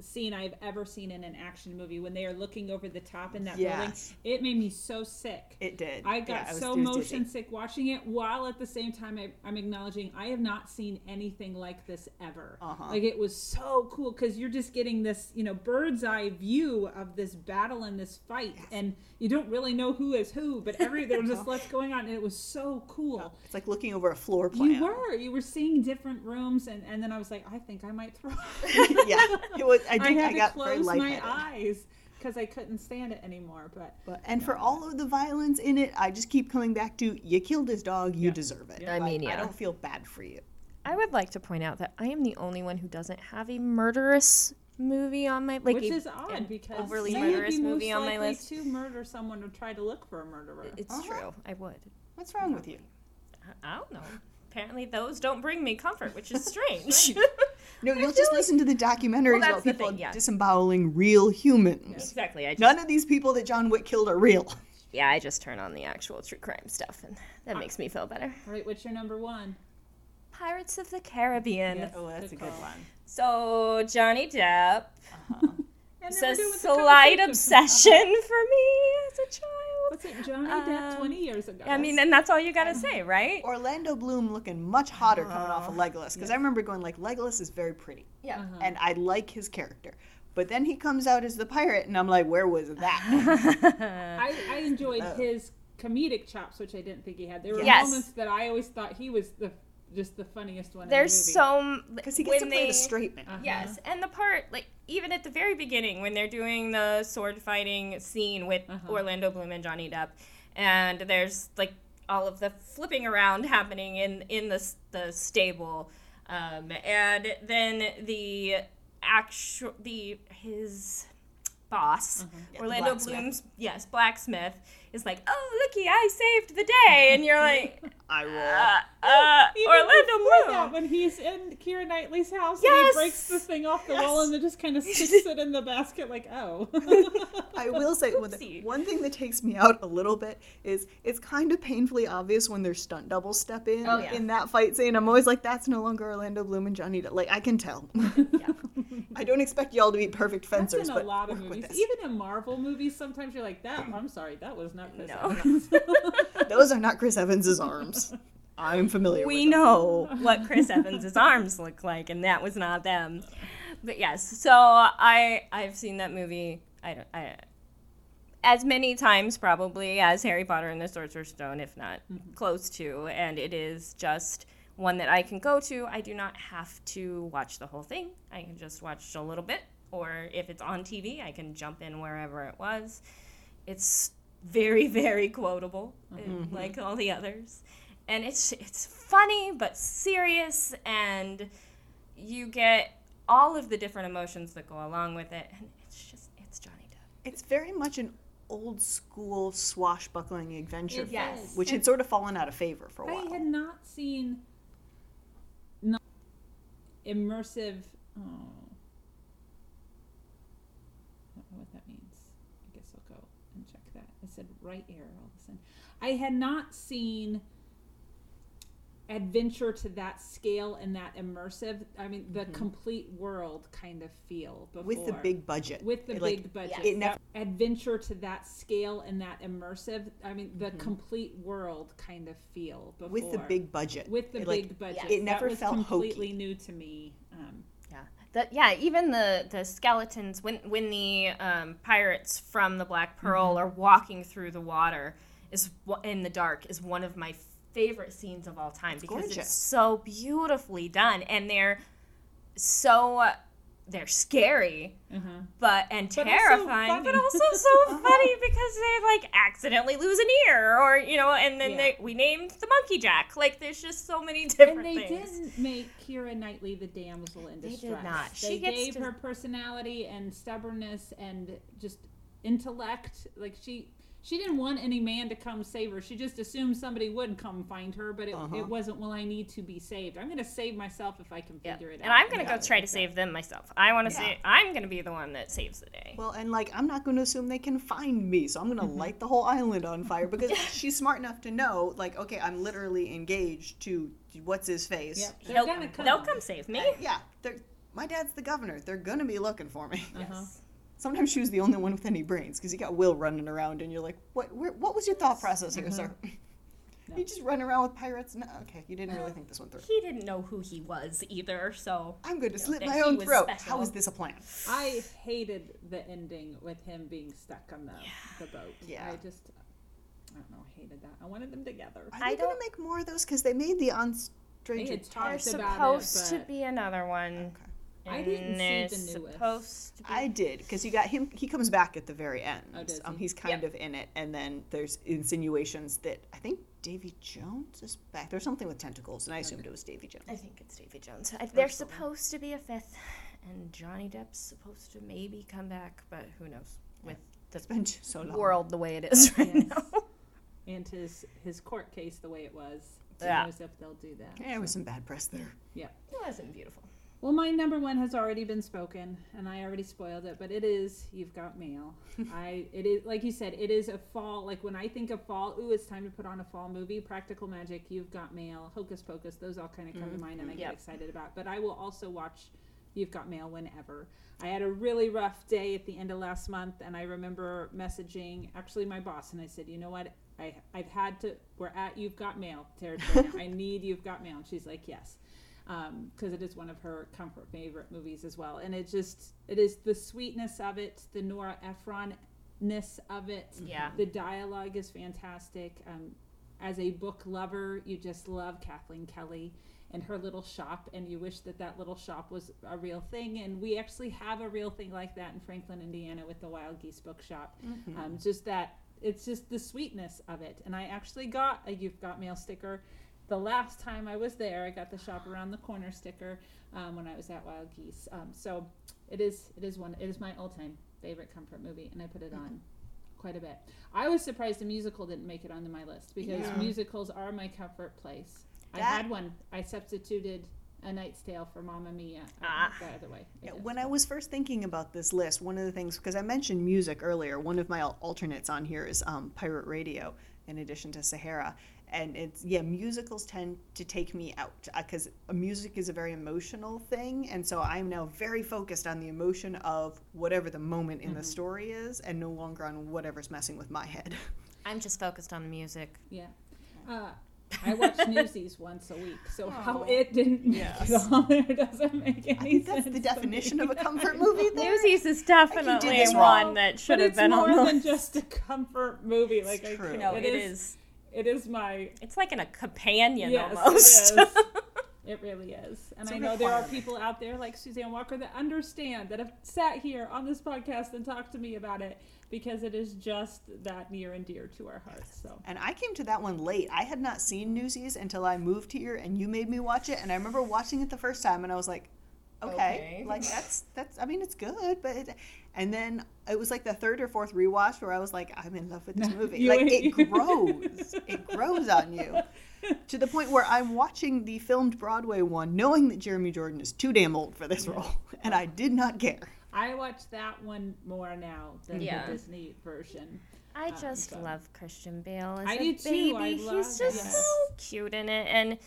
scene I've ever seen in an action movie when they are looking over the top in that building. It made me so sick. It did. I got was- so was motion dizzy. sick watching it, while at the same time I, I'm acknowledging I have not seen anything like this ever. Uh-huh. Like it was so cool because you're just getting this, you know, bird's eye view of this battle and this fight, and you don't really know who is who, but every there was just lots [laughs] going on, and it was so cool. It's like looking over a floor plan. You were, you were seeing different rooms, and, and then I was like, I think I might throw. [laughs] yeah, it was. I I think I, had to got very close my lightheaded. eyes because I couldn't stand it anymore. But But and for all of the violence in it, I just keep coming back to you killed his dog, you Yeah. deserve it. I Like, mean, I don't feel bad for you. I would like to point out that I am the only one who doesn't have a murderous movie on my like Which a- is odd because overly you would be murderous most movie on my list. to murder someone or try to look for a murderer. It's Uh-huh. true. I would. What's wrong with you? I don't know. Apparently, those don't bring me comfort, which is [laughs] strange. No, you'll just listen to the documentaries that's about people thing, yeah. disemboweling real humans. exactly. I just, None of these people that John Wick killed are real. yeah, I just turn on the actual true crime stuff, and that makes me feel better. All right, what's your number one? Pirates of the Caribbean. Yes. Oh, that's a good call. one. So Johnny Depp. And It's then a we're doing the slight obsession [laughs] for What's it, Johnny Depp, Um, 20 years ago? I mean, and that's all you gotta say, right? Orlando Bloom looking much hotter coming off of Legolas because I remember going like Legolas is very pretty Yeah. and I like his character, but then he comes out as the pirate and I'm like, where was that? [laughs] I, I enjoyed his comedic chops, which I didn't think he had. There were Yes. moments that I always thought he was the just the funniest one. There's in the movie. so Because he gets when to play they- the straight man. Uh-huh. Yes, and the part like even at the very beginning when they're doing the sword fighting scene with Uh-huh. Orlando Bloom and Johnny Depp, and there's like all of the flipping around happening in in the the stable, um, and then the actual the his boss Yeah, the Orlando blacksmith. Bloom's yes blacksmith is like oh looky I saved the day and you're like [laughs] I roll. uh, uh, Even Orlando before Bloom that, when he's in Keira Knightley's house Yes! and he breaks the thing off the wall and then just kind of sticks it in the basket like, oh. [laughs] I will say one Oopsie. thing- one thing that takes me out a little bit is it's kind of painfully obvious when their stunt doubles step in Oh, yeah. in that fight scene. I'm always like, that's no longer Orlando Bloom and Johnny Depp. Like I can tell. [laughs] I don't expect y'all to be perfect That's fencers, in a but lot of movies. Even in Marvel movies, sometimes you're like, that, I'm sorry, that was not Chris No. Evans. [laughs] Those are not Chris Evans's arms. I'm familiar we know what Chris [laughs] Evans's arms look like, and that was not them. But yes, so I I've seen that movie. I don't I, as many times probably as Harry Potter and the Sorcerer's Stone, if not close to, and it is just one that I can go to. I do not have to watch the whole thing. I can just watch a little bit, or if it's on TV, I can jump in wherever it was. It's very very quotable, uh, like all the others and it's it's funny but serious and you get all of the different emotions that go along with it and it's just it's Johnny Depp. It's very much an old school swashbuckling adventure It film, is. which had sort of fallen out of favor for a I while. I had not seen not immersive. Oh, I don't know what that means. I guess I'll go and check that. I said right ear all of a sudden. I had not seen adventure to that scale and that immersive. I mean, the complete world kind of feel before. with the big budget. with the It, like, big budget. it never- adventure to that scale and that immersive. I mean, the complete world kind of feel before with the big budget. with the It, big like, budget. it never that was felt completely hokey. new to me. Um, Yeah. The, yeah, even the, the skeletons when when the um, pirates from the Black Pearl are walking through the water is in the dark is one of my favorite scenes of all time because gorgeous. it's so beautifully done and they're so they're scary mm-hmm. but and But also terrifying but also so [laughs] uh-huh. funny because they like accidentally lose an ear or you know and then Yeah. they we named the monkey jack like there's just so many different and they things didn't make Keira Knightley the damsel in distress. They did not. They She gave to- her personality and stubbornness and just intellect. Like she, she didn't want any man to come save her. She just assumed somebody would come find her, but it, Uh-huh. it wasn't. Well, I need to be saved. I'm going to save myself if I can Yeah. figure it out. And I'm gonna Yeah. go try to save them myself. I want to Yeah. say I'm gonna be the one that saves the day. Well, and like I'm not going to assume they can find me, so I'm going to Mm-hmm. light the whole island on fire [laughs] because she's smart enough to know, like, okay, I'm literally engaged to what's his face. Yep. They're They'll, gonna come. they'll come save me. Yeah, they're, my dad's the governor. They're gonna be looking for me. Uh-huh. Yes. Sometimes she was the only one with any brains because you got Will running around and you're like, what? Where, what was your thought process here, sir? Mm-hmm. [laughs] You just run around with pirates? No, okay, you didn't really uh, think this one through. He didn't know who he was either, so I'm going to slit my own throat. special. How is this a plan? I hated the ending with him being stuck on the, the boat. Yeah. I just, I don't know, I hated that. I wanted them together. Are I they going to make more of those? Because they made the on They Stranger had Tides. there's talked about it, supposed to be another one. Okay. I didn't and see the newest. Supposed be. I did because you got him. He comes back at the very end. Oh, does um, he? he's kind of in it, and then there's insinuations that I think Davy Jones is back. There's something with tentacles, and I assumed it was Davy Jones. I think it's Davy Jones. I, there's supposed to be a fifth, and Johnny Depp's supposed to maybe come back, but who knows with the It's been so long. world the way it is [laughs] right Yes. now. And his his court case the way it was. Who Yeah. knows if they'll do that? Yeah, it was some bad press there. Yeah. It wasn't beautiful. Well, my number one has already been spoken, and I already spoiled it. But it is "You've Got Mail." [laughs] I it is like you said, it is a fall. Like when I think of fall, ooh, it's time to put on a fall movie. Practical Magic, "You've Got Mail," Hocus Pocus, those all kind of come to mm-hmm. mind, and I Yep. get excited about. But I will also watch "You've Got Mail" whenever. I had a really rough day at the end of last month, and I remember messaging actually my boss, and I said, "You know what? I I've had to. We're at You've Got Mail territory. I [laughs] need You've Got Mail." And she's like, "Yes." Because it is one of her comfort favorite movies as well. And it just it is the sweetness of it, the Nora Ephron ness of it. Yeah. The dialogue is fantastic. Um, as a book lover, you just love Kathleen Kelly and her little shop, and you wish that that little shop was a real thing. And we actually have a real thing like that in Franklin, Indiana, with the Wild Geese Bookshop. Um, just that it's just the sweetness of it. And I actually got a You've Got Mail sticker the last time I was there. I got the shop around the corner sticker um, when I was at Wild Geese. Um, so it is it is one it is my all time favorite comfort movie, and I put it on quite a bit. I was surprised the musical didn't make it onto my list because Yeah. musicals are my comfort place. I had one. I substituted A Knight's Tale for Mamma Mia. I Ah. went the other way. I Yeah, guess. when I was first thinking about this list, one of the things because I mentioned music earlier, one of my alternates on here is um, pirate radio, in addition to Sahara, and it's yeah, musicals tend to take me out because music is a very emotional thing, and so I'm now very focused on the emotion of whatever the moment in the story is, and no longer on whatever's messing with my head. [laughs] I'm just focused on the music. Yeah. Uh, I watch Newsies once a week, so [laughs] how it didn't Yes. make it on there doesn't make any I think that's sense. the definition of a [laughs] comfort movie. There. Newsies is do definitely this one wrong. that should but have it's been more on the than just a comfort movie. Like I true. can't- No, it it is. is. It is my. It's like in a companion Yes, almost. it is. [laughs] It really is. And It's a I know there are people out there like Suzanne Walker that understand, that have sat here on this podcast and talked to me about it because it is just that near and dear to our hearts. So And I came to that one late. I had not seen Newsies until I moved here, and you made me watch it. And I remember watching it the first time, and I was like, okay, Okay. like [laughs] that's that's. I mean, it's good, but. It, and then it was like the third or fourth rewatch where I was like, I'm in love with this [laughs] movie. Like it grows, [laughs] it grows on you, to the point where I'm watching the filmed Broadway one, knowing that Jeremy Jordan is too damn old for this role, and I did not care. I watch that one more now than Yeah. the Disney version. I Um, just so- love Christian Bale as I a do too. baby. I He's love- just yes. so cute in it, and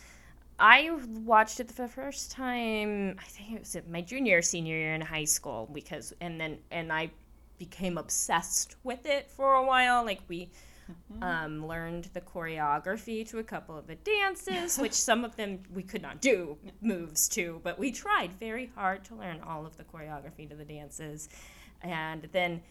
I watched it the first time. I think it was my junior or senior year in high school because, and then and I became obsessed with it for a while. Like we. Um, learned the choreography to a couple of the dances, which some of them we could not do [laughs] moves to, but we tried very hard to learn all of the choreography to the dances. And then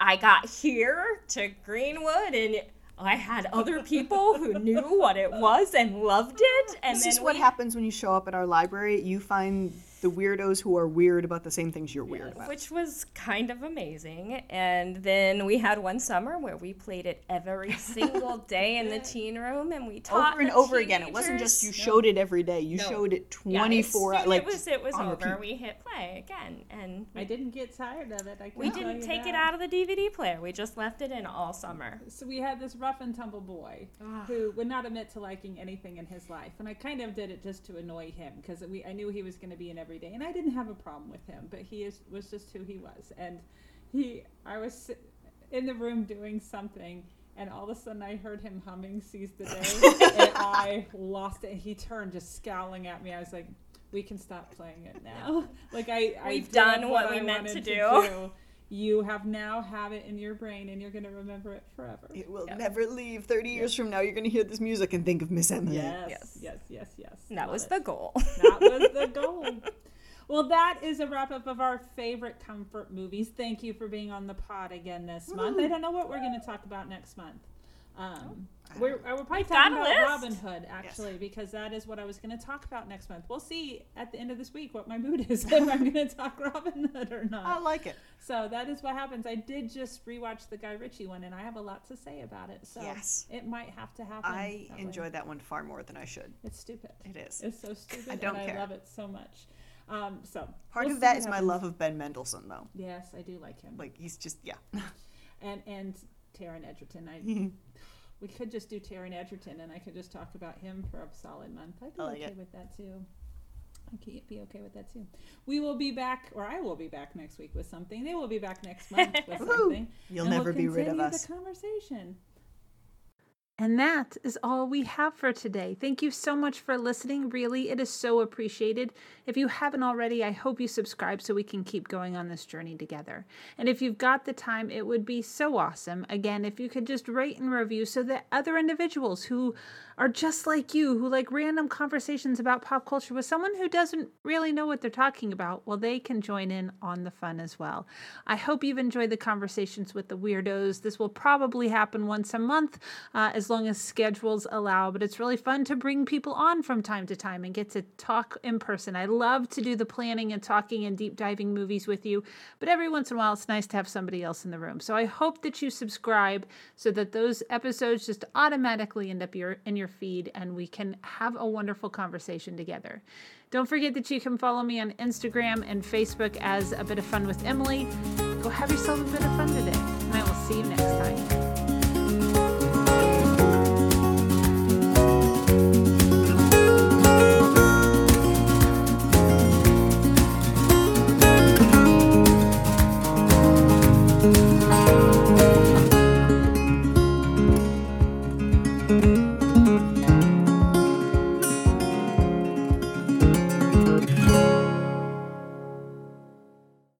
I got here to Greenwood and I had other people who knew what it was and loved it. And This is what we- happens when you show up at our library. You find the weirdos who are weird about the same things you're weird about. which was kind of amazing. And then we had one summer where we played it every [laughs] single day in the teen room, and we taught over and the over again. It wasn't just you teenagers- showed it every day. You No. showed it 24 as hours. soon Like it was it was on over. repeat. We hit play again, and I didn't get tired of it. I we didn't you take it out of the DVD player. We just left it in all summer. So we had this rough and tumble boy who would not admit to liking anything in his life, and I kind of did it just to annoy him because we I knew he was going to be in every day, and I didn't have a problem with him, but he is was just who he was, and he I was in the room doing something. And all of a sudden, I heard him humming "Seize the Day," and [laughs] I lost it. He turned, just scowling at me. I was like, "We can stop playing it now." Like I, I We've did done what I we meant wanted to do. You have now have it in your brain, and you're going to remember it forever. It will Yep. never leave. 30 years from now, you're going to hear this music and think of Miss Emily. Yes, Yes. yes, yes, yes. And that Love was it. the goal. That was the goal. Well, that is a wrap up of our favorite comfort movies. Thank you for being on the pod again this month. I don't know what we're going to talk about next month. Um, We're, uh, we're probably got talking about list? Robin Hood, actually, because that is what I was going to talk about next month. We'll see at the end of this week what my mood is [laughs] if I'm going to talk Robin Hood or not. I like it. So that is what happens. I did just rewatch the Guy Ritchie one, and I have a lot to say about it. So Yes. it might have to happen. I that way. enjoy that one far more than I should. It's stupid. It is. It's so stupid. I don't and care. I love it so much. Um, so Part we'll of that is that what is my love of Ben Mendelsohn, though. Yes, I do like him. Like he's just yeah. and and Taron Egerton. I [laughs] we could just do Taron Egerton, and I could just talk about him for a solid month. I'd be like okay it. with that too. I could be okay with that too. We will be back, or I will be back next week with something. They will be back next month [laughs] with something. You'll and never we'll be rid of us. The conversation. And that is all we have for today. Thank you so much for listening. Really, it is so appreciated. If you haven't already, I hope you subscribe so we can keep going on this journey together. And if you've got the time, it would be so awesome, again, if you could just rate and review so that other individuals who are just like you, who like random conversations about pop culture with someone who doesn't really know what they're talking about, well, they can join in on the fun as well. I hope you've enjoyed the conversations with the weirdos. This will probably happen once a month uh, as long as schedules allow, but it's really fun to bring people on from time to time and get to talk in person. I love to do the planning and talking and deep diving movies with you, but every once in a while it's nice to have somebody else in the room. So I hope that you subscribe so that those episodes just automatically end up your in your feed and we can have a wonderful conversation together. Don't forget that you can follow me on Instagram and Facebook as A Bit of Fun with Emily. Go have yourself a bit of fun today, and I will see you next time.